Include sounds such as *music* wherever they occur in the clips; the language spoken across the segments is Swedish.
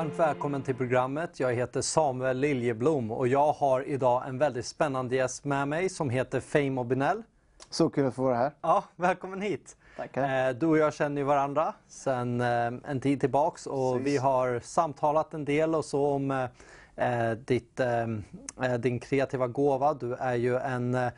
Varmt välkommen till programmet. Jag heter Samuel Liljeblom och jag har idag en väldigt spännande gäst med mig som heter Fame Obinell. Så kul att få vara här. Ja, välkommen hit. Tackar. Eh, Du och jag känner ju varandra sedan eh, en tid tillbaks och Precis. vi har samtalat en del och så om eh, ditt, din kreativa gåva. Du är ju en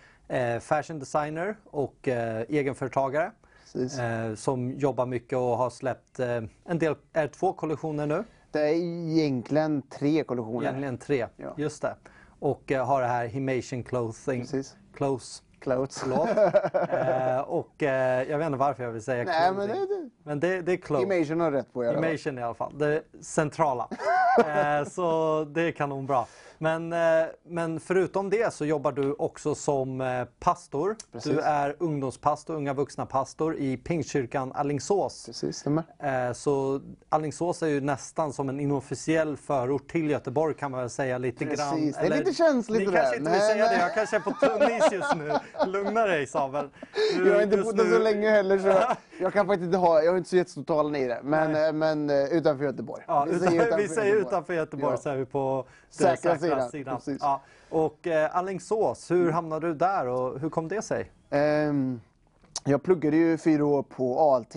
fashion designer och egenföretagare Precis. som jobbar mycket och har släppt en del, är två kollektioner nu? Det är egentligen tre kollektioner. Egentligen tre, Ja. just det. Och eh, har det här Himation Clothing. Precis. Clothes. Clothes. Förlåt. *laughs* eh, och eh, jag vet inte varför jag vill säga Nej, men det, det. Men det, det är clothes. Imation har rätt på i alla fall. Imation i alla fall, det centrala. *laughs* eh, så det är kanonbra. Men, eh, men förutom det så jobbar du också som eh, pastor. Precis. Du är ungdomspastor, unga vuxna pastor i Pingstkyrkan Allingsås. Precis, stämmer. Eh, så Allingsås är ju nästan som en inofficiell förort till Göteborg kan man väl säga lite Precis, grann. det är lite känsligt Ni det kanske där. inte vill Nej, säga nej. det, jag kanske är på tunn is just nu. Lugna dig Samuel. Du- Jag har inte bott där så länge heller så *laughs* jag kan faktiskt inte ha, jag har inte så jättestor talan i det. Men, Nej. men utanför Göteborg. Ja, Vi utan, säger *laughs* vi säger utanför Göteborg Ja. så är vi på Säkra den sidan, sidan. Ja. Och eh, Alingsås, hur hamnade du där och hur kom det sig? Ehm, jag pluggade ju fyra år på ALT,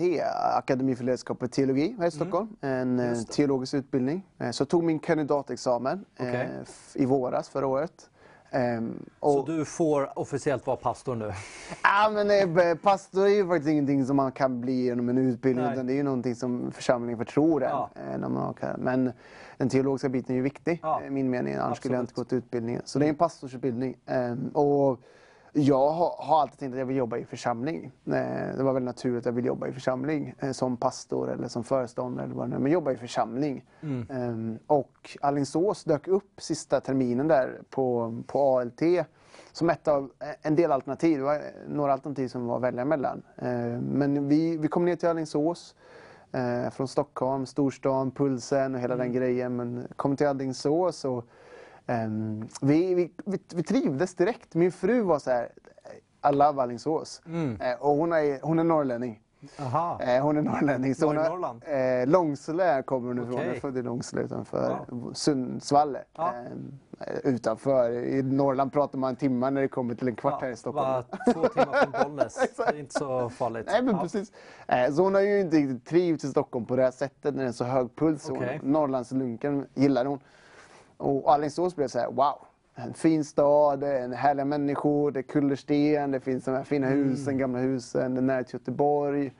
Akademi för ledarskap och teologi här i Stockholm. En eh, Mm. Just det. teologisk utbildning. Eh, Så jag tog min kandidatexamen eh, Okej. f- i våras förra året. Ehm, och, Så du får officiellt vara pastor nu? *laughs* ah, men, eh, pastor är ju faktiskt ingenting som man kan bli genom en utbildning. Nej. Utan det är ju någonting som församlingen förtror en. Ja. eh, När man har, men den teologiska biten är ju viktig, Ja. i min mening. Annars skulle jag inte Absolut. gått utbildningen. Så det är en pastorsutbildning. Ehm, och jag har, alltid tänkt att jag vill jobba i församling. Eh, Det var väl naturligt att jag vill jobba i församling. eh, Som pastor eller som föreståndare eller vad det nu. Men jobba i församling. Mm. Ehm, Och Alingsås dök upp sista terminen där på, på ALT. Som ett av en del alternativ. Det var några alternativ som var att välja mellan. Ehm, Men vi, vi kom ner till Alingsås. Eh, från Stockholm, storstan, pulsen och hela Mm. den grejen. Men kom till Alingsås och ehm, vi, vi, vi, vi trivdes direkt. Min fru var så här, I love Alingsås. Mm. Eh, och hon är, hon är norrlänning. Aha. Eh, hon är norrlänning. Så hon har-? Eh, Långsele kommer hon ifrån. Okej. Hon är född i Långsele utanför Sundsvall. Ja. Utanför. I Norrland pratar man en timme när det kommer till en kvart här i Stockholm. Bara två timmar från *laughs* Bollnäs. det är inte så farligt. Nej men Ja. precis. Så hon har ju inte riktigt trivts i Stockholm på det här sättet när det är så hög puls. Hon, Norrlandslunken gillar hon. Och Alingsås blev så här, wow. En fin stad, det är en härliga människor, det är kullersten, det finns de här fina Mm. husen, gamla husen, det är nära till Göteborg.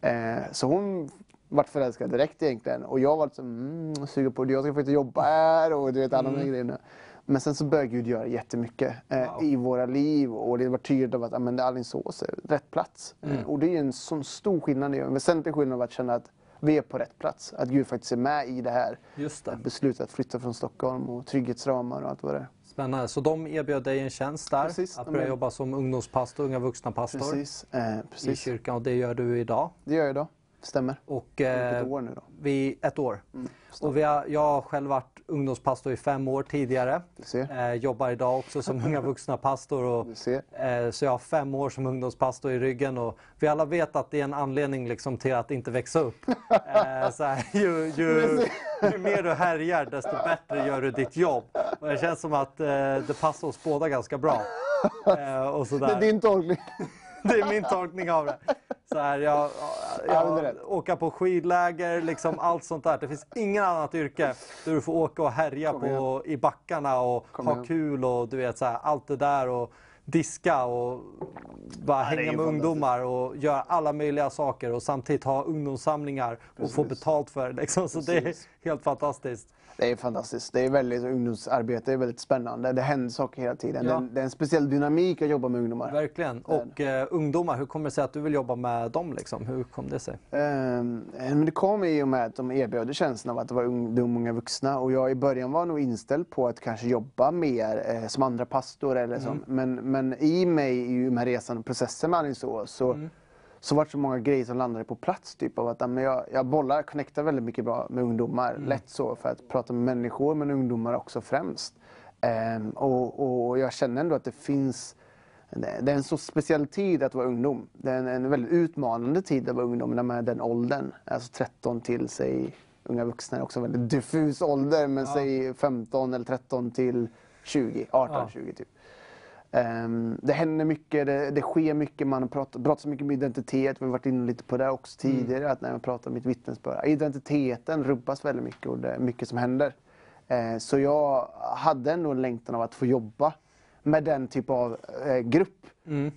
Eh, så hon vart förälskad direkt egentligen. Och jag var liksom, mm, sugen på det. Jag ska faktiskt jobba här och du vet alla de här grejerna. Men sen så började Gud göra jättemycket eh, Mm. Wow. i våra liv och det var tydligt av att Alingsås är rätt plats. Mm. Eh, och det är ju en sån stor skillnad, det är en väsentlig skillnad av att känna att vi är på rätt plats. Att Gud faktiskt är med i det här Just det. beslutet att flytta från Stockholm och trygghetsramar och allt vad det är. Spännande. Så de erbjöd dig en tjänst där. Precis, att börja är- jobba som ungdomspastor, unga vuxna pastor Precis. Eh, i precis. kyrkan och det gör du idag. Det gör jag idag. Stämmer. Och, Eh, ett år nu då. vi, ett år. Mm. Och vi har, jag har själv varit ungdomspastor i fem år tidigare. Eh, jobbar idag också som unga vuxna pastor. Och, eh, så jag har fem år som ungdomspastor i ryggen. Och vi alla vet att det är en anledning liksom till att inte växa upp. *laughs* Eh, så här, ju, ju, ju mer du härjar desto bättre gör du ditt jobb. Och det känns som att eh, det passar oss båda ganska bra. *laughs* Eh, och Det sådär. är din tolkning. *laughs* Det är min tolkning av det. Så här, jag, Ja, åka på skidläger, liksom allt sånt där. Det finns ingen annat yrke där du får åka och härja Kom på, i backarna och Kom ha igen. kul och du vet så här, allt det där och diska och bara är hänga med ungdomar och göra alla möjliga saker och samtidigt ha ungdomssamlingar och få Precis. betalt för det. Liksom. Så det är Precis. helt fantastiskt. Det är fantastiskt. Det är väldigt, ungdomsarbete är väldigt spännande. Det händer saker hela tiden. Ja. Det, är en, det är en speciell dynamik att jobba med ungdomar. Verkligen. Och eh, ungdomar, hur kommer det sig att du vill jobba med dem? Liksom? Hur kom det sig? Ehm, men det kom i och med att de erbjöd känslan av att det var ungdom, unga vuxna. Och jag i början var nog inställd på att kanske jobba mer eh, som andra pastor eller så. Men, men i mig, i den här resan och processen med Alingsås, så, så var det så många grejer som landade på plats. Typ av att ja, men jag, jag bollar, connectar väldigt mycket bra med ungdomar. Lätt så, för att prata med människor, men ungdomar också främst. Ehm, och, och jag känner ändå att det finns det är en så speciell tid att vara ungdom. Det är en, en väldigt utmanande tid att vara ungdom när man är den åldern. Alltså 13 till sig unga vuxna är också en väldigt *laughs* diffus ålder, men säg 15 eller 13 till 20, 18, Ja. 20 typ. Ehm, det händer mycket, det, det sker mycket, man pratar, pratar så mycket om identitet, vi har varit inne lite på det också tidigare, att när man pratar om mitt vittnesbörd. Identiteten rubbas väldigt mycket och det är mycket som händer. Eh, så jag hade ändå en längtan av att få jobba med den typ av eh, grupp.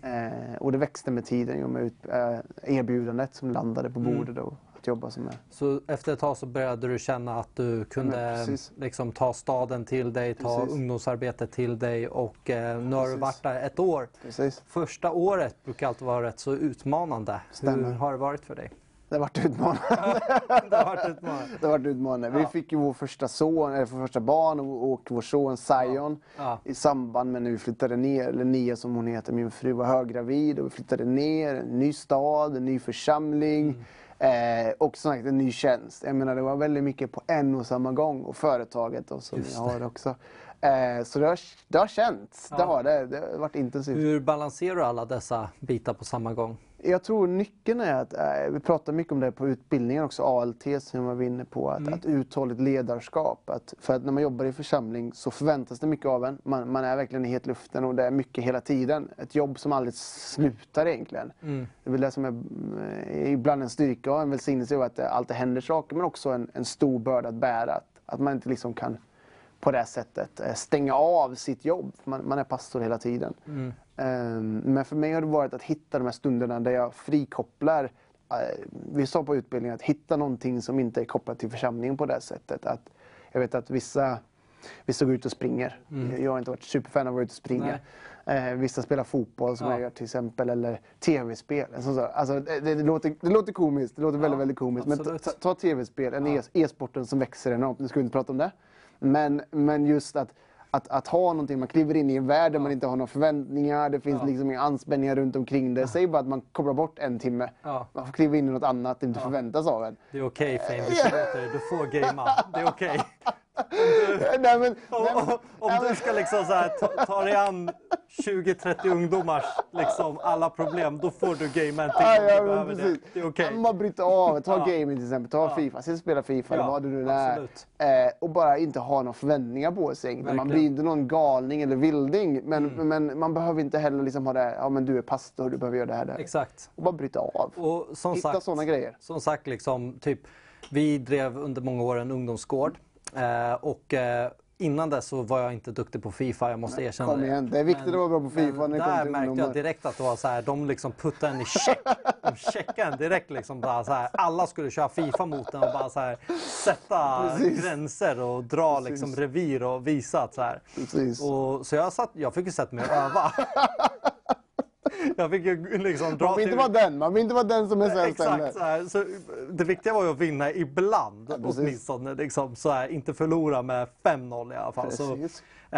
Eh, och det växte med tiden i och med ut, eh, erbjudandet som landade på bordet och att jobba som är. Så efter ett tag så började du känna att du kunde precis. liksom ta staden till dig, ta Precis. ungdomsarbetet till dig och eh, nu har du varit där ett år. Precis. Första året brukar alltid vara rätt så utmanande. Stämmer. Hur har det varit för dig? Det har varit utmanande. Det har varit utmanande. Det har varit utmanande. Vi fick ju vår första son, eller vår första barn och, och vår son Zion Ja. i samband med när vi flyttade ner, eller Nia som hon heter, min fru var höggravid och vi flyttade ner, en ny stad, en ny församling eh, och som sagt en ny tjänst. Jag menar det var väldigt mycket på en och samma gång och företaget och som jag har också. Eh, så det har, det har känts, det Ja. har det. Det har varit intensivt. Hur balanserar du alla dessa bitar på samma gång? Jag tror nyckeln är att, eh, vi pratar mycket om det på utbildningen också, ALT som jag var inne på, Mm. att, att uthålligt ledarskap. Att, för att när man jobbar i församling så förväntas det mycket av en. Man, man är verkligen i hetluften och det är mycket hela tiden. Ett jobb som aldrig slutar egentligen. Mm. Det är väl det som är eh, ibland en styrka och en välsignelse att det alltid händer saker men också en, en stor börda att bära. Att, att man inte liksom kan på det sättet eh, stänga av sitt jobb. Man, man är pastor hela tiden. Mm. Ehm, Men för mig har det varit att hitta de här stunderna där jag frikopplar. eh, Vi sa på utbildningen att hitta någonting som inte är kopplat till församlingen på det sättet. Att jag vet att vissa, vissa går ut och springer. Jag har inte varit superfan av att gå ut och springa. Eh, vissa spelar fotboll som Ja. jag gör till exempel, eller tv-spel. Sak. Alltså, det, det, låter, det låter komiskt, det låter väldigt, väldigt komiskt. Men absolut. ta, ta tv-spel, e- e-sporten som växer enormt. Nu ska vi inte prata om det. Men, men just att, att, att ha någonting, man kliver in i en värld där man inte har några förväntningar, det finns liksom inga anspänningar runt omkring det. Säg bara att man kopplar bort en timme. Ja. Man får kliva in i något annat det inte förväntas av en. Det är okej Fame, vi förlåter dig. Du får gamea. Det är okej. *laughs* nej, men, Om, nej, om, om du ska liksom så här, ta, ta dig an 20-30 ungdomars liksom, alla problem, då får du gamea en Ja, ja, behöver det. precis. Det är okej. Man bryter av, ta Ja. gaming till exempel, ta Fifa, sitta och spela Fifa eller Ja, vad det nu är. Eh, och bara inte ha några förväntningar på sig. Man blir inte någon galning eller vilding. Men, Mm. men man behöver inte heller liksom ha det, ja men du är pastor, du behöver göra det här. Det här. Exakt. Och bara bryta av. Och som Hitta sådana grejer. Som sagt, liksom, typ, vi drev under många år en ungdomsgård. Eh, och eh, innan dess så var jag inte duktig på Fifa, jag måste erkänna Kom det. igen, det är viktigt att vara bra på FIFA Men när det kommer där märkte jag direkt att det var så här, de liksom puttade en i check. De checkade en direkt liksom bara så här. Alla skulle köra Fifa mot den och bara så här, sätta Precis. gränser och dra Precis. liksom revir och visa att så här. Precis. Och, så jag, satt, jag fick ju sätta mig och öva. *laughs* jag fick ju liksom dra Man vill inte vara den, man vill inte vara den som är sämst. Exakt, så här, så det viktiga var ju att vinna ibland precis. åtminstone. Liksom, så här, inte förlora med 5-0 i alla fall. Så,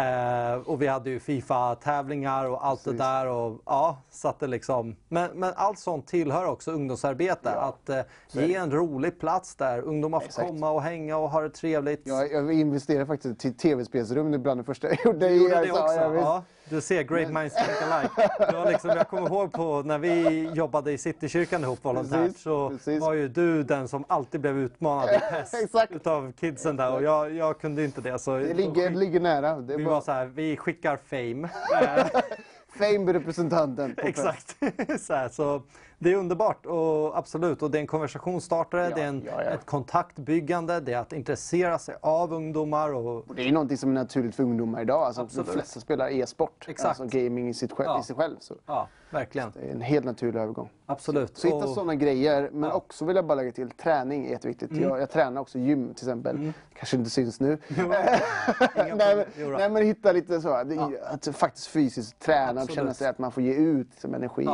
eh, och vi hade ju Fifa-tävlingar och allt Precis. det där. Och, ja, så det liksom, men, men allt sånt tillhör också ungdomsarbete. Att eh, ge en rolig plats där ungdomar får Exakt. komma och hänga och ha det trevligt. Jag, jag investerade faktiskt till tv-spelsrum bland det första jag gjorde. Du gjorde det också? ja. Ja, du ser, great minds think alike. Var liksom, jag kommer ihåg på när vi jobbade i Citykyrkan ihop volontärt så precis. var ju du den som alltid blev utmanad i *laughs* PES Exakt. utav kidsen där och jag, jag kunde inte det. Så Det ligger, det ligger nära. Det vi bara var så här, vi skickar fame. *laughs* Fame-representanten. *laughs* Exakt. så, här, så det är underbart och absolut. Och det är en konversationsstartare, Ja, det är en, ja, ja. ett kontaktbyggande, det är att intressera sig av ungdomar. Och, Och det är någonting som är naturligt för ungdomar idag. Alltså, de Absolut. flesta spelar e-sport, alltså gaming i, sitt själv, i sig själv. Så ja, verkligen. det är en helt naturlig övergång. Absolut. Så hitta Och- sådana grejer, men också vill jag bara lägga till, träning är jätteviktigt. Mm. Jag, jag tränar också gym till exempel. Kanske inte syns nu. *laughs* *laughs* Nej, nej men hitta lite så, att faktiskt fysiskt träna och Absolut. känna sig att man får ge ut liksom, energi.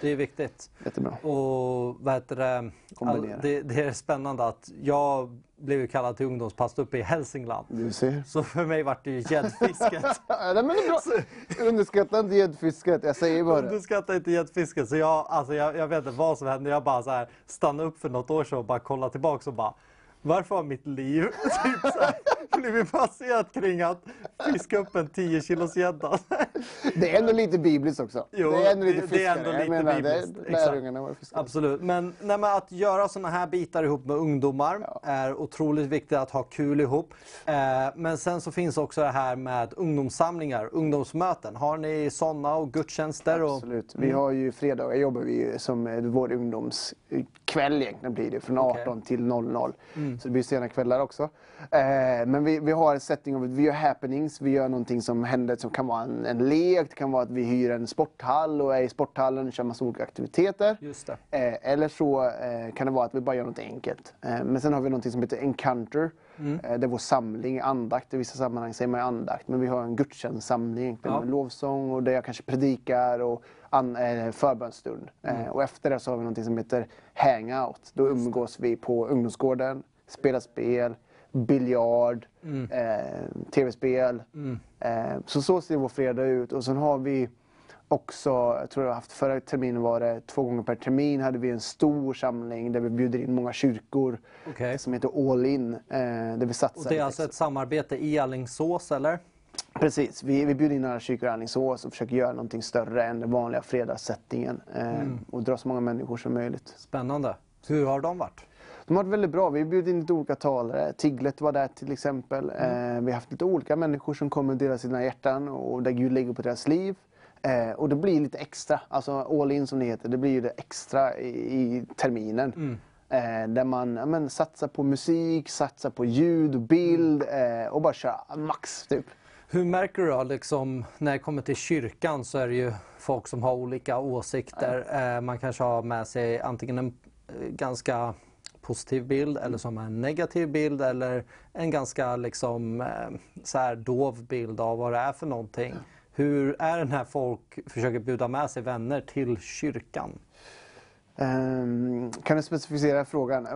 Det är viktigt. Jättebra. Och vad heter det? Kombinera. det? Det är spännande att jag blev ju kallad till ungdomspastor uppe i Hälsingland. Du ser. Så för mig var det ju gäddfisket. *laughs* Nej, men det är bra. Underskatta inte gäddfisket, jag säger bara skrattar inte gäddfisket så jag, alltså jag, jag vet inte vad som hände. Jag bara så här stannade upp för något år sedan och bara kollade tillbaka och bara Varför har mitt liv *laughs* typ så här, blivit baserat kring att fiska upp en 10 kilos gädda? *laughs* Det är ändå lite bibliskt också. Jo, det är ändå lite fiskare. det är ändå lite menar, bibliskt. Det är. Absolut, men, nej, men att göra sådana här bitar ihop med ungdomar är otroligt viktigt att ha kul ihop. Eh, men sen så finns också det här med ungdomssamlingar, ungdomsmöten. Har ni sådana och gudstjänster? Och, Absolut. Mm. Vi har ju fredagar jobbar vi som eh, vår ungdomskväll egentligen blir det. Från Okej. 18 till 00. Mm. Så det blir sena kvällar också. Eh, men vi, vi har en setting av vi gör happenings. Vi gör någonting som händer som kan vara en, en lek. Det kan vara att vi hyr en sporthall och är i sporthallen och kör massa olika aktiviteter. Just. Eh, eller så eh, kan det vara att vi bara gör något enkelt. Eh, men sen har vi något som heter Encounter. Mm. Eh, det är vår samling, andakt. I vissa sammanhang säger man andakt. Men vi har en gudstjänstsamling Ja. med lovsång och där jag kanske predikar och an, eh, förbönstund. Mm. Eh, och efter det så har vi något som heter Hangout. Då umgås vi på ungdomsgården, spelar spel, biljard, Mm. eh, tv-spel. Eh, så så ser vår fredag ut. Och sen har vi också, jag tror jag har haft förra terminen var det två gånger per termin hade vi en stor samling där vi bjuder in många kyrkor Okej. som heter All In. Eh, där vi satsar Och det är alltså ett samarbete i Alingsås eller? Precis, vi, vi bjuder in några kyrkor i Alingsås och försöker göra någonting större än den vanliga fredagssättningen. Eh, Mm. Och dra så många människor som möjligt. Spännande. Hur har de varit? De har varit väldigt bra. Vi bjöd in lite olika talare. Tiglet var där till exempel. Mm. Eh, vi har haft lite olika människor som kommer och delar sina hjärtan och där Gud lägger på deras liv. Eh, och det blir lite extra, alltså all in som det heter, det blir ju det extra i, i terminen. Mm. Eh, där man ja, men, satsar på musik, satsar på ljud och bild Mm. och bara kör max typ. Hur märker du då, liksom, när det kommer till kyrkan så är det ju folk som har olika åsikter. Man kanske har med sig antingen en ganska positiv bild eller som en negativ bild eller en ganska liksom, eh, så här dov bild av vad det är för någonting. Hur är det när folk försöker bjuda med sig vänner till kyrkan? Ehm, kan du specificera frågan?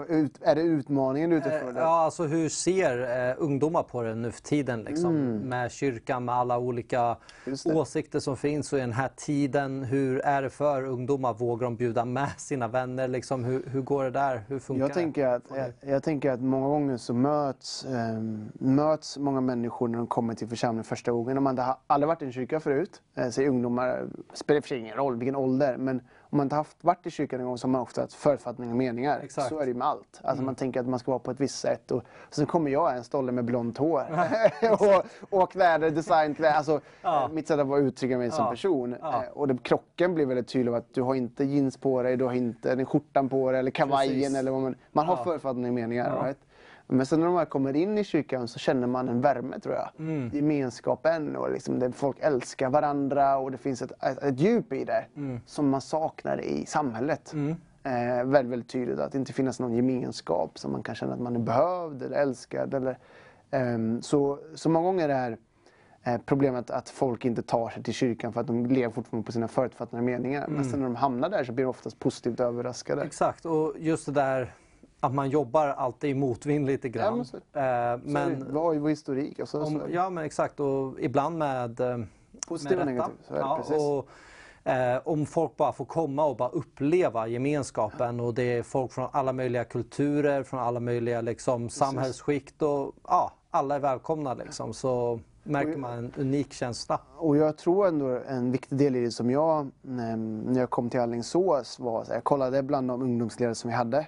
Är det utmaningen du är ute Eh, efter? Ja, alltså hur ser eh, ungdomar på det nu för tiden? Liksom? Med kyrkan, med alla olika Mm. Det. åsikter som finns och i den här tiden. Hur är det för ungdomar? Vågar de bjuda med sina vänner? Liksom, hur, hur går det där? Hur funkar Jag tänker, att, jag, jag tänker att många gånger så möts, ehm, möts många människor när de kommer till församlingen första gången. Om man har aldrig varit i en kyrka förut, eh, säger ungdomar, spelar för sig ingen roll vilken ålder, men om man inte haft varit i kyrkan en gång så har man ofta haft förutfattningar och meningar. Exakt. Så är det ju med allt. Alltså man tänker att man ska vara på ett visst sätt. Och, sen kommer jag, en stolle med blont hår. *laughs* och, och kläder, designkläder. Alltså, Ja. mitt sätt att vara uttrycka mig som Ja. person. Ja. Eh, Och det, krocken blir väldigt tydlig av att du har inte jeans på dig, du har inte skjortan på dig eller kavajen. Precis. Eller vad man, man har Ja. förutfattade meningar. Ja. Right? Men sen när de här kommer in i kyrkan så känner man en värme tror jag. Mm. Gemenskapen och liksom det, folk älskar varandra och det finns ett, ett, ett djup i det som man saknar i samhället. Mm. Eh, väldigt, väldigt tydligt att det inte finns någon gemenskap som man kan känna att man är behövd eller älskad. Eller, ehm, så, så många gånger är eh, problemet att folk inte tar sig till kyrkan för att de lever fortfarande på sina förutfattade meningar. Mm. Men sen när de hamnar där så blir de oftast positivt överraskade. Exakt, och just det där att man jobbar alltid i motvind lite grann. men så- Eh, Men, men vi har ju vår historik. Och så, Om, så, ja men exakt och ibland med, eh, Positivt och så är det ja, precis. och, eh, om folk bara får komma och bara uppleva gemenskapen och det är folk från alla möjliga kulturer, från alla möjliga liksom, samhällsskikt och ja, alla är välkomna liksom. Så märker man en unik känsla. Och jag tror ändå en viktig del i det som jag, eh, när jag kom till Alingsås var, så jag kollade bland de ungdomsledare som vi hade.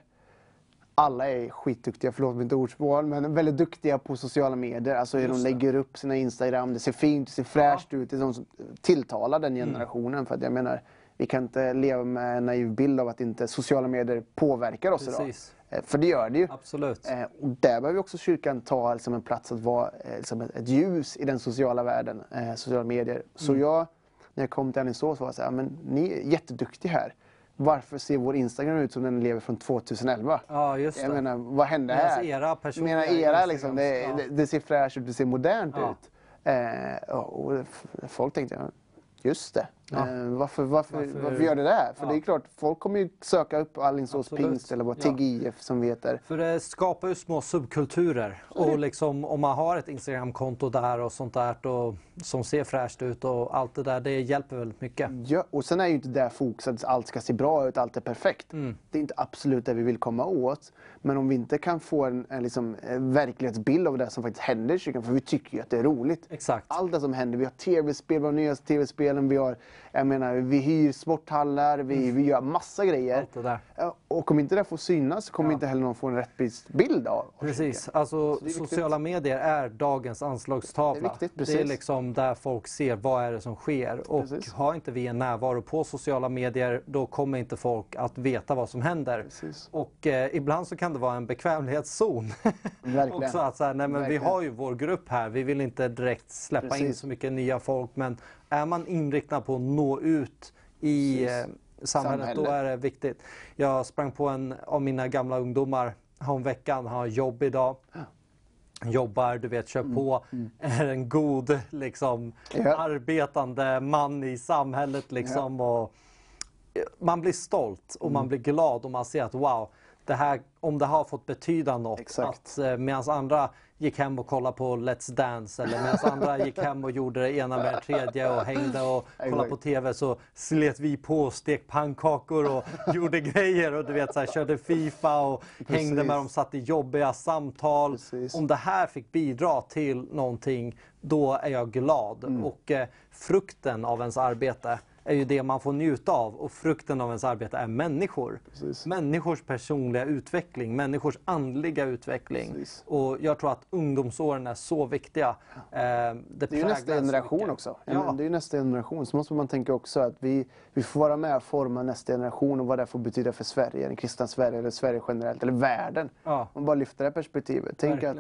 Alla är skitduktiga, förlåt mitt ordspråk, men väldigt duktiga på sociala medier. Alltså hur de lägger upp sina Instagram, det ser fint, det ser fräscht ut. Det är de som tilltalar den generationen. För att jag menar, vi kan inte leva med en naiv bild av att inte sociala medier påverkar oss Precis. idag. Eh, För det gör det ju. Absolut. Eh, och där behöver också kyrkan ta liksom en plats att vara eh, som ett, ljus i den sociala världen, sociala medier. Så Mm. jag, när jag kom till Alingsås var jag så här, men ni är jätteduktiga här. Varför ser vår Instagram ut som den lever från 2011? Ja just Jag det. menar, vad hände här? era menar era liksom, det, ja. det, det ser fräscht ut, det ser modernt Ja. ut. Eh, och folk tänkte, just det. Ja. Eh, varför, varför, varför, varför, gör det det? För ja. det är klart, folk kommer ju söka upp Alingsås pingst eller vad TGIF som vi heter. För det skapar ju små subkulturer. Och liksom, om man har ett Instagramkonto där och sånt där och, som ser fräscht ut och allt det där, det hjälper väldigt mycket. Ja, och sen är ju inte det fokus att allt ska se bra ut, allt är perfekt. Mm. Det är inte absolut det vi vill komma åt. Men om vi inte kan få en, en liksom, verklighetsbild av det som faktiskt händer i kyrkan, för vi tycker ju att det är roligt. Exakt. Allt det som händer, vi har tv-spel, våra nyaste tv-spelen, vi har jag menar, vi hyr sporthallar, vi, mm. vi gör massa grejer. Och om inte det får synas så kommer ja. inte heller någon få en rättvis bild av Precis, alltså sociala medier är dagens anslagstavla. Det är, viktigt, det är liksom där folk ser vad är det som sker. Och precis. har inte vi en närvaro på sociala medier då kommer inte folk att veta vad som händer. Precis. Och eh, ibland så kan det vara en bekvämlighetszon. *laughs* Verkligen. Också att så här, nej, men vi har ju vår grupp här, vi vill inte direkt släppa precis. in så mycket nya folk men är man inriktad på att nå ut i eh, samhället, Samhälle. då är det viktigt. Jag sprang på en av mina gamla ungdomar om veckan, har jobb idag. Ja. Jobbar, du vet, kör mm. på, mm. är en god liksom, ja. arbetande man i samhället. Liksom, ja. och man blir stolt och mm. man blir glad och man ser att wow, det här, om det har fått betyda något. Exakt. Att, eh, medan andra gick hem och kollade på Let's Dance eller medan andra gick hem och gjorde det ena med det tredje och hängde och *laughs* kollade på TV så slet vi på och stek pannkakor och *laughs* gjorde grejer och du vet så här, körde Fifa och Precis. hängde med dem, satt i jobbiga samtal. Precis. Om det här fick bidra till någonting då är jag glad. Mm. Och eh, frukten av ens arbete är ju det man får njuta av och frukten av ens arbete är människor. Precis. Människors personliga utveckling, människors andliga utveckling. Precis. Och jag tror att ungdomsåren är så viktiga. Eh, det, det är ju nästa generation också. Ja. Det är ju nästa generation. Så måste man tänka också att vi, vi får vara med och forma nästa generation och vad det får betyda för Sverige, den kristna Sverige eller Sverige generellt, eller världen. Ja. Man bara lyfter det perspektivet. Tänk att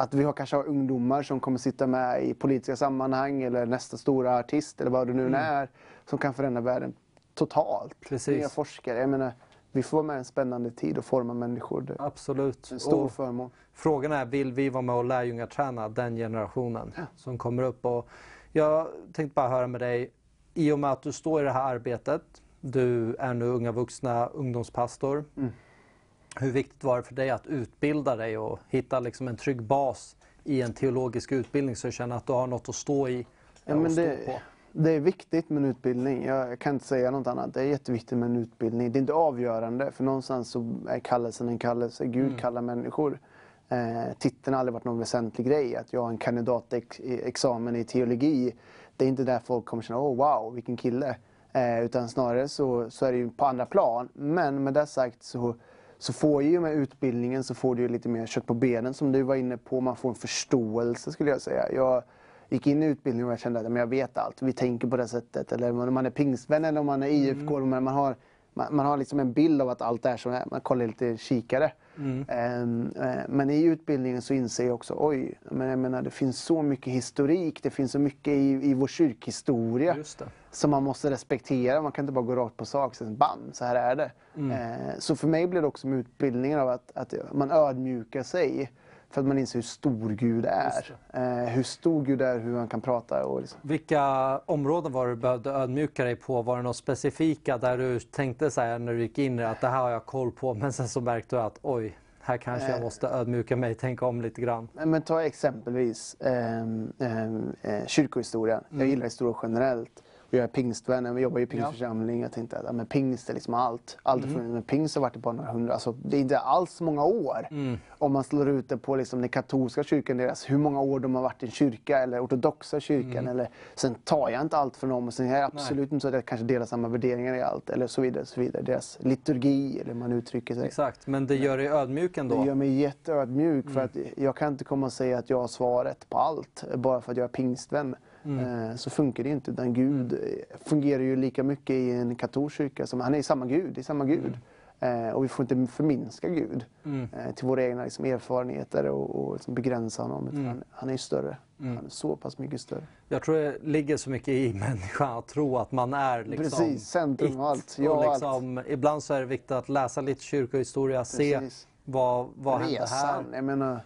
att vi har kanske har ungdomar som kommer sitta med i politiska sammanhang eller nästa stora artist eller vad det nu mm. är som kan förändra världen totalt. Precis. Nya forskare. Jag menar, vi får vara med en spännande tid och forma människor. Det Absolut. En stor och förmån. Frågan är, vill vi vara med och lärjungaträna den generationen ja. som kommer upp? Och jag tänkte bara höra med dig, i och med att du står i det här arbetet, du är nu unga vuxna ungdomspastor. Mm. Hur viktigt var det för dig att utbilda dig och hitta liksom en trygg bas i en teologisk utbildning så du känner att du har något att stå i? Ja, men det, det är viktigt med en utbildning. Jag kan inte säga något annat. Det är jätteviktigt med en utbildning. Det är inte avgörande, för någonstans så är kallelsen en kallelse. Gud mm. kallar människor. Eh, titeln har aldrig varit någon väsentlig grej. Att jag har en kandidatexamen i teologi, det är inte där folk kommer känna oh wow, vilken kille. Eh, utan snarare så, så är det ju på andra plan. Men med det sagt så, så får ju med utbildningen så får du lite mer kött på benen som du var inne på. Man får en förståelse skulle jag säga. Jag, gick in i utbildningen och jag kände att jag vet allt. Vi tänker på det sättet. Eller om man är pingstvän eller om man är IFK. Mm. Man har, man, man, har liksom en bild av att allt är så här. Man kollar lite kikare. Mm. Um, uh, men i utbildningen så inser jag också, oj, men jag menar, det finns så mycket historik. Det finns så mycket i, i vår kyrkhistoria som man måste respektera. Man kan inte bara gå rakt på sak säga bam, så här är det. Mm. Uh, så för mig blir det också med utbildningen av att, att man ödmjukar sig för att man inser hur stor Gud är. Eh, hur stor Gud är, hur han kan prata. Och liksom. Vilka områden var du behövde ödmjuka dig på? Var det något specifika där du tänkte så här, när du gick in att det här har jag koll på *laughs* men sen så märkte du att oj, här kanske jag eh. måste ödmjuka mig, tänka om lite grann. Men ta exempelvis eh, eh, kyrkohistorien. Mm. Jag gillar historia generellt jag är pingstvän, vi jobbar i pingstförsamling. Ja. Jag tänkte att ja, men pingst är liksom allt. allt mm. Men pingst har varit bara några hundra, alltså, det är inte alls många år. Mm. Om man slår ut det på liksom den katolska kyrkan, deras, hur många år de har varit i en kyrka eller ortodoxa kyrkan. Mm. Eller, sen tar jag inte allt från dem och sen är jag absolut Nej. inte så att jag kanske delar samma värderingar i allt. Eller så vidare. Så vidare. Deras liturgi, eller man uttrycker sig. Exakt, men det gör dig ödmjuk ändå? Det gör mig jätteödmjuk. För mm. att jag kan inte komma och säga att jag har svaret på allt bara för att jag är pingstvän. Mm. Eh, så funkar det inte. Utan Gud mm. fungerar ju lika mycket i en katolsk kyrka som han är samma Gud. Det är samma Gud. Mm. och vi får inte förminska Gud mm. Eh, till våra egna liksom, erfarenheter och, och liksom begränsa honom. Mm. Han, han, är större. Mm. Han är så pass mycket större. Jag tror det ligger så mycket i *laughs* människan att tro att man är liksom Precis, centrum av allt. Ja, och liksom, allt. Ibland så är det viktigt att läsa lite kyrkohistoria, se vad, vad hände här.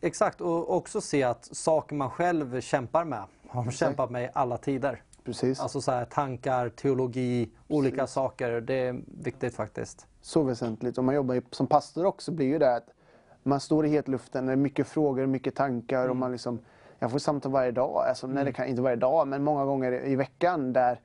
Exakt, och också se att saker man själv kämpar med har de kämpat med i alla tider. Precis. Alltså så här, tankar, teologi, olika saker. Det är viktigt faktiskt. Så väsentligt. Om man jobbar som pastor också blir ju det att man står i hetluften, det är mycket frågor, mycket tankar och Mm. man liksom jag får samtal varje dag, alltså, nej, det kan, inte varje dag, men många gånger i veckan där,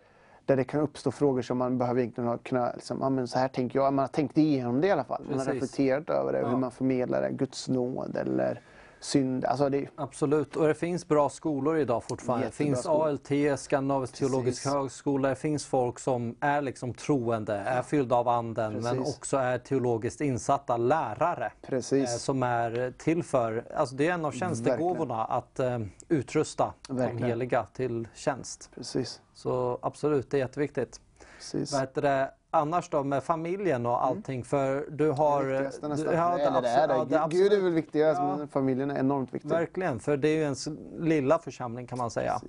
där det kan uppstå frågor som man behöver egentligen ha, kunna, liksom, ja, men så här tänker jag, man har tänkt igenom det i alla fall. Man har Precis. reflekterat över det, Ja. hur man förmedlar det, Guds nåd eller synd. Alltså det, Absolut, och det finns bra skolor idag fortfarande. Det finns skolor. ALT, Skandinavisk Precis. teologisk högskola. Det finns folk som är liksom troende, är fyllda av anden men Precis. också är teologiskt insatta lärare. Eh, precis. som är till för, alltså det är en av tjänstegåvorna att eh, utrusta de Verkligen. heliga till tjänst. precis. Så absolut, det är jätteviktigt. precis. Vad heter det annars då med familjen och allting? För du har... Det viktigaste nästan. ja, det är absolut- det. ja, det Gud är väl viktigast, Ja. men familjen är enormt viktig. Verkligen, för det är ju ens lilla församling kan man säga.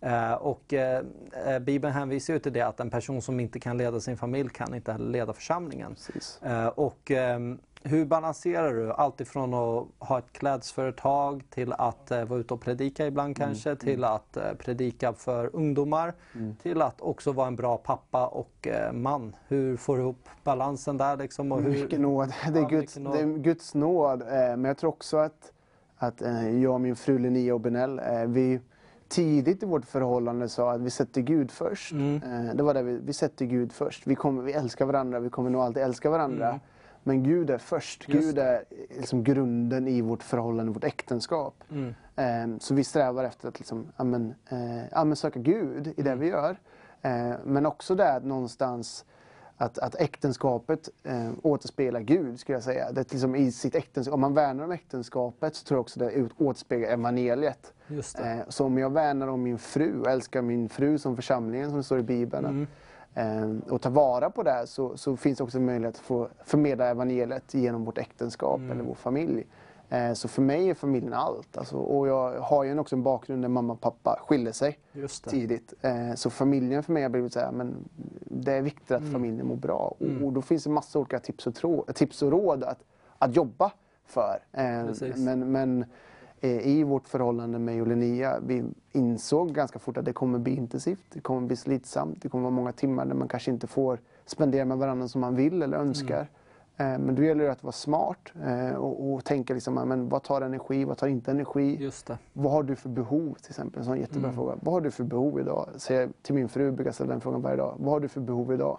Eh, och eh, eh, Bibeln hänvisar ju till det att en person som inte kan leda sin familj kan inte heller leda församlingen. Eh, och ehm, hur balanserar du allt ifrån att ha ett klädesföretag till att eh, vara ute och predika ibland Mm, kanske, till att eh, predika för ungdomar, till att också vara en bra pappa och eh, man. Hur får du ihop balansen där liksom? Och hur, Mycket nåd. Det är, Ja, Guds, nåd. det är Guds nåd. eh, Men jag tror också att, att eh, jag och min fru Linnea och Benell, eh, vi tidigt i vårt förhållande sa att vi sätter Gud först. Mm. Eh, Det var det vi, vi sätter Gud först. Vi, kommer, vi älskar varandra, vi kommer nog alltid älska varandra. Men Gud är först. Just Gud är liksom grunden i vårt förhållande, vårt äktenskap. Mm. Eh, Så vi strävar efter att liksom, ja, men, eh, ja, men söka Gud i det Mm. vi gör. Eh, Men också att någonstans att, att äktenskapet eh, återspeglar Gud, skulle jag säga. Det liksom i sitt äktenskap, om man värnar om äktenskapet så tror jag också det återspeglar evangeliet. Just. Eh, så om jag värnar om min fru och älskar min fru som församlingen, som det står i Bibeln, Mm. eh, och tar vara på det så, så finns det också en möjlighet att få förmedla evangeliet genom vårt äktenskap Mm. eller vår familj. Eh, så för mig är familjen allt. Alltså, och jag har ju också en bakgrund där mamma och pappa skilde sig tidigt. Eh, så familjen för mig har blivit så här, men det är viktigt Mm. att familjen mår bra. Och, och då finns det massa olika tips och, tro, tips och råd att, att jobba för. Precis. men men i vårt förhållande med Linnea, vi insåg ganska fort att det kommer bli intensivt, det kommer bli slitsamt, det kommer vara många timmar där man kanske inte får spendera med varandra som man vill eller önskar. Mm. Eh, Men då gäller det att vara smart eh, och, och tänka liksom, men vad tar energi, vad tar inte energi? Vad har du för behov till exempel? En sån jättebra Mm. fråga. Vad har du för behov idag? Säger jag till min fru, brukar ställa den frågan varje dag. Vad har du för behov idag?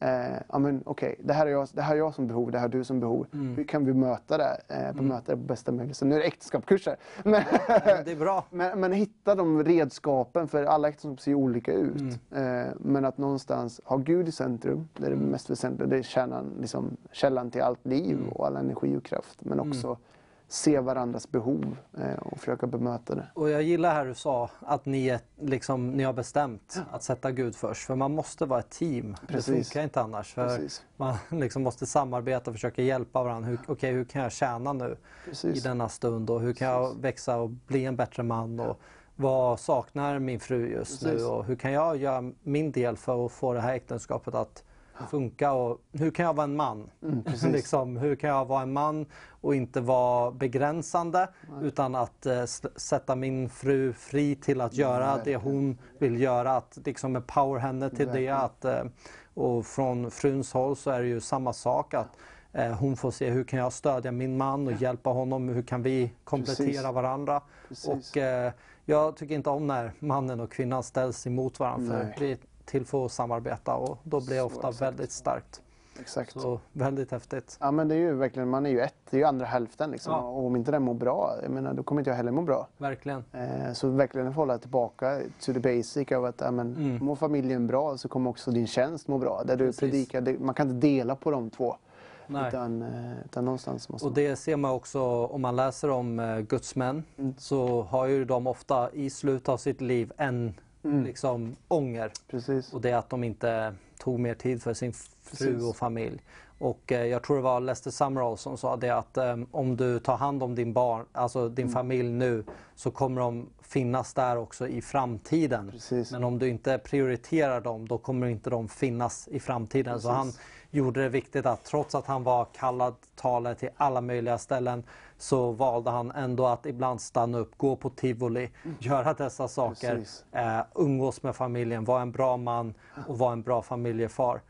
Eh, ja men okej, det, här är jag, det här är jag som behov, det här har du som behov. Mm. Hur kan vi möta det? Eh, på möta det på bästa möjliga sätt? Nu är det äktenskapskurser. *laughs* Men, det är bra. men, men hitta de redskapen, för alla äktenskap ser ju olika ut. Mm. Eh, men att någonstans ha Gud i centrum, det är det mest väsentliga. Det är kärnan, liksom, källan till allt liv Mm. och all energi och kraft. Men också se varandras behov eh, och försöka bemöta det. Och jag gillar här du sa att ni, är, liksom, ni har bestämt att sätta Gud först. För man måste vara ett team. Precis. Det funkar inte annars. För Precis. Man *laughs* liksom måste samarbeta och försöka hjälpa varandra. Hur, okej, hur kan jag tjäna nu i Precis. denna stund? Och hur kan jag växa och bli en bättre man? Och vad saknar min fru just nu? Och hur kan jag göra min del för att få det här äktenskapet att funka? Och hur kan jag vara en man? Mm, *laughs* liksom, hur kan jag vara en man och inte vara begränsande utan att eh, sätta min fru fri till att göra det hon vill göra. Att liksom empower henne till det. Verkligen. Att, eh, och från fruns håll så är det ju samma sak. att eh, Hon får se hur kan jag stödja min man och hjälpa honom. Hur kan vi komplettera Precis. varandra. Precis. Och eh, jag tycker inte om när mannen och kvinnan ställs emot varandra. Nej. För är till för att samarbeta och då blir det ofta exakt. väldigt starkt. Exakt. Så väldigt häftigt. Ja men det är ju verkligen, man är ju ett, det är ju andra hälften liksom. Ja. Och om inte den mår bra, jag menar, då kommer inte jag heller må bra. Verkligen. Eh, så verkligen hålla tillbaka to the basic av att ja, men, Mm. mår familjen bra så kommer också din tjänst må bra. Där du Precis. predikar, det, man kan inte dela på de två. Nej. Utan, eh, utan någonstans måste Och det ser man också om man läser om eh, Guds män Mm. så har ju de ofta i slutet av sitt liv en Mm. liksom ånger. Precis. Och det att de inte tog mer tid för sin fru Precis. och familj. Och eh, jag tror det var Lester Summerall som sa det att eh, om du tar hand om din barn, alltså din Mm. familj nu så kommer de finnas där också i framtiden. Precis. Men om du inte prioriterar dem då kommer inte de finnas i framtiden. Så han Precis. gjorde det viktigt att trots att han var kallad talare till alla möjliga ställen så valde han ändå att ibland stanna upp, gå på tivoli, göra dessa saker, eh, umgås med familjen, vara en bra man och vara en bra familjefar.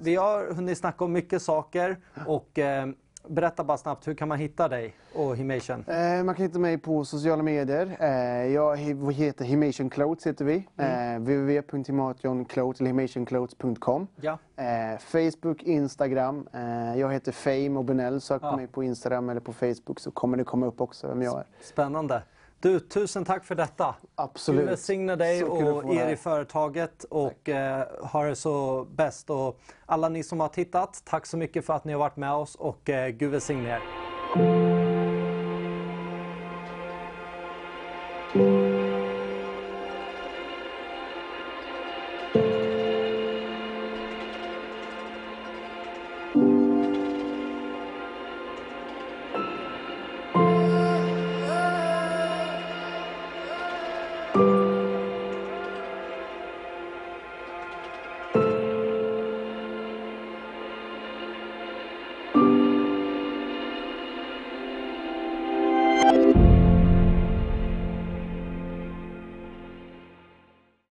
vi har hunnit snacka om mycket saker och eh, berätta bara snabbt, hur kan man hitta dig och Himation? Eh, man kan hitta mig på sociala medier. Eh, jag he- heter Himation Clothes heter vi. Mm. Eh, www.himationclothes eller himationclothes.com. Ja. Eh, Facebook, Instagram. Eh, jag heter Fame och Benell. Sök på Ja. mig på Instagram eller på Facebook så kommer det komma upp också vem jag är. Spännande. Du, tusen tack för detta. Absolut. Gud välsigne dig och er i företaget och eh, ha det så bäst. Och alla ni som har tittat, tack så mycket för att ni har varit med oss och eh, Gud välsigne er.